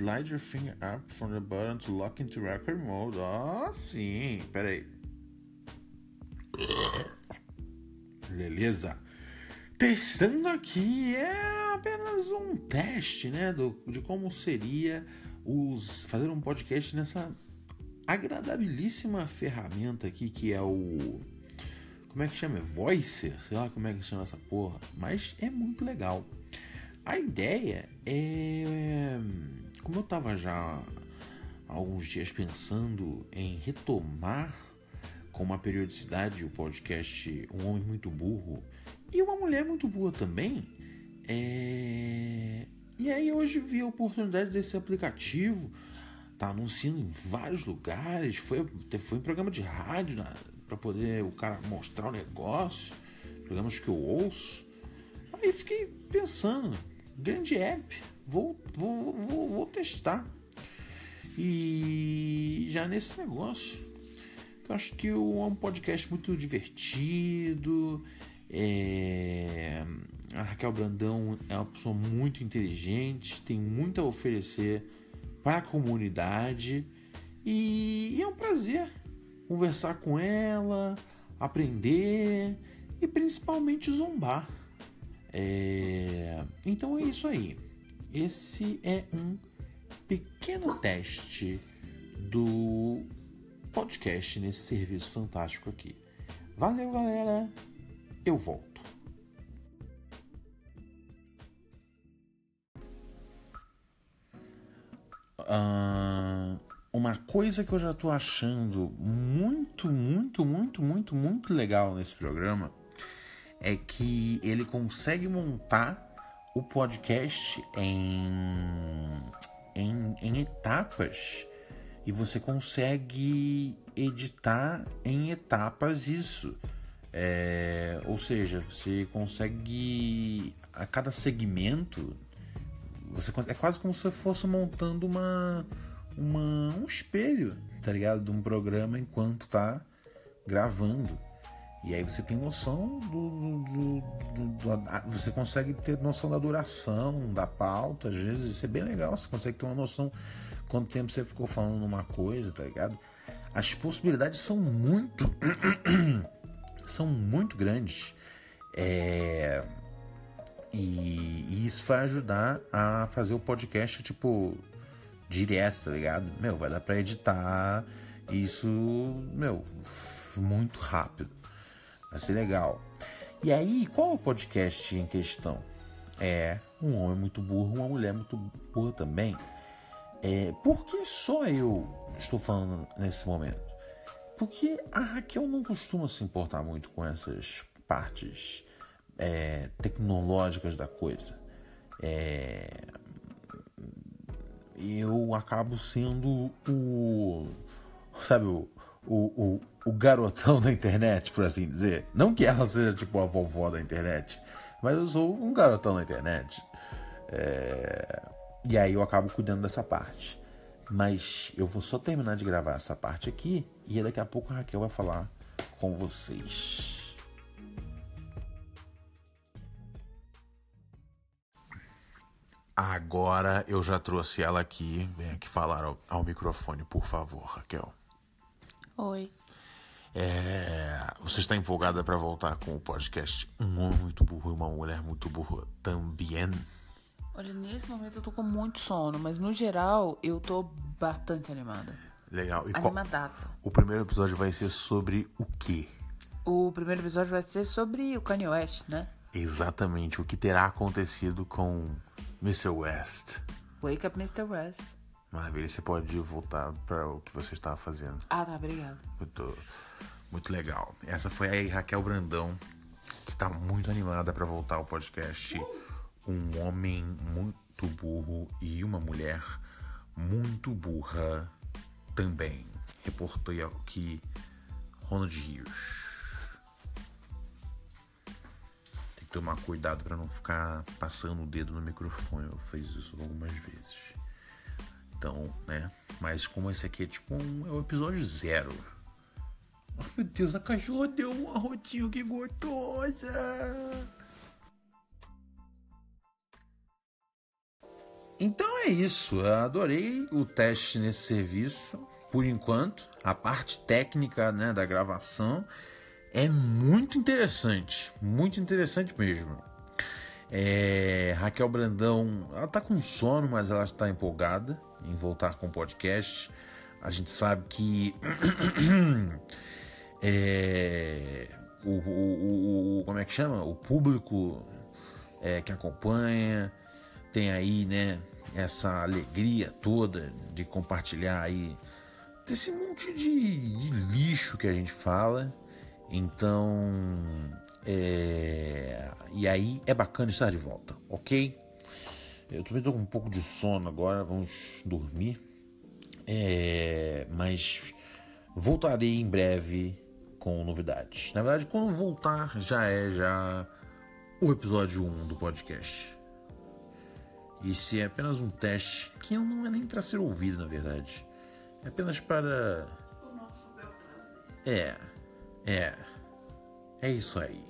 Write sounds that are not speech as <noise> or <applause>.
Slide your finger up from the button to lock into record mode. Ah, sim. Pera aí. Beleza. Testando aqui é apenas um teste, né, do, de como seria os fazer um podcast nessa agradabilíssima ferramenta aqui que é o como é que chama? Voicer, sei lá como é que chama essa porra, mas é muito legal. A ideia é como eu tava já há alguns dias pensando em retomar com uma periodicidade o podcast Um Homem Muito Burro e uma mulher muito boa também. É... E aí hoje vi a oportunidade desse aplicativo. Tá anunciando em vários lugares. Foi, foi em programa de rádio né, para poder o cara mostrar o negócio. Programas que eu ouço. Aí fiquei pensando, grande app, vou, vou, vou, vou testar. E já nesse negócio, eu acho que é um podcast muito divertido. É... A Raquel Brandão é uma pessoa muito inteligente, tem muito a oferecer para a comunidade e é um prazer conversar com ela, aprender e principalmente zombar. É... Então é isso aí. Esse é um pequeno teste do podcast nesse serviço fantástico aqui. Valeu, galera! eu volto. Uh, uma coisa que eu já tô achando muito, muito, muito, muito, muito legal nesse programa é que ele consegue montar o podcast em, em, em etapas e você consegue editar em etapas isso. É, ou seja, você consegue a cada segmento você é quase como se fosse montando uma, uma um espelho, tá ligado, de um programa enquanto tá gravando. E aí você tem noção do, do, do, do, Você consegue ter noção da duração, da pauta, às vezes isso é bem legal. Você consegue ter uma noção quanto tempo você ficou falando uma coisa, tá ligado? As possibilidades são muito <clears throat> são muito grandes. É... E, e, isso vai ajudar a fazer o podcast, tipo, direto, tá ligado? Meu, vai dar pra editar isso, meu, muito rápido. Vai ser legal. E aí, qual é o podcast em questão? É um homem muito burro, uma mulher muito burra também. É, por que só eu estou falando nesse momento? Porque a Raquel não costuma se importar muito com essas partes é, tecnológicas da coisa. É, eu acabo sendo o. Sabe, o, o, o, garotão da internet, por assim dizer. Não que ela seja tipo a vovó da internet, mas eu sou um garotão da internet. É, e aí eu acabo cuidando dessa parte. Mas eu vou só terminar de gravar essa parte aqui e daqui a pouco a Raquel vai falar com vocês. Agora eu já trouxe ela aqui. Vem aqui falar ao, ao microfone, por favor, Raquel. Oi. É, você está empolgada para voltar com o podcast Um Homem Muito Burro e uma Mulher Muito Burra também? Olha, nesse momento eu tô com muito sono, mas no geral eu tô bastante animada. Legal. E Animadaça. Qual... O primeiro episódio vai ser sobre o quê? O primeiro episódio vai ser sobre o Kanye West, né? Exatamente. O que terá acontecido com Mr. West. Wake up, Mr. West. Maravilha. Você pode voltar para o que você estava fazendo. Ah, tá. Obrigada. Muito, muito legal. Essa foi a Raquel Brandão, que tá muito animada para voltar ao podcast. Um homem muito burro e uma mulher muito burra também. Reportou aqui Ronald Rios. Tem que tomar cuidado para não ficar passando o dedo no microfone. Eu fiz isso algumas vezes. Então, né? Mas como esse aqui é tipo um, é o episódio zero. Oh, meu Deus, a cachorra deu um arrotinho que gostosa. Então é isso. Eu adorei o teste nesse serviço. Por enquanto, a parte técnica né, da gravação é muito interessante. Muito interessante mesmo. É, Raquel Brandão, ela tá com sono, mas ela está empolgada em voltar com o podcast. A gente sabe que <clears throat> é, o, o, o, como é que chama? O público é, que acompanha tem aí, né, essa alegria toda de compartilhar aí desse monte de, de lixo que a gente fala. Então, é, e aí é bacana estar de volta, ok? Eu também estou com um pouco de sono agora, vamos dormir. É, mas voltarei em breve com novidades. Na verdade, quando voltar já é já o episódio 1 do podcast. Esse é apenas um teste que não é nem para ser ouvido, na verdade. É apenas para. É. É. É isso aí.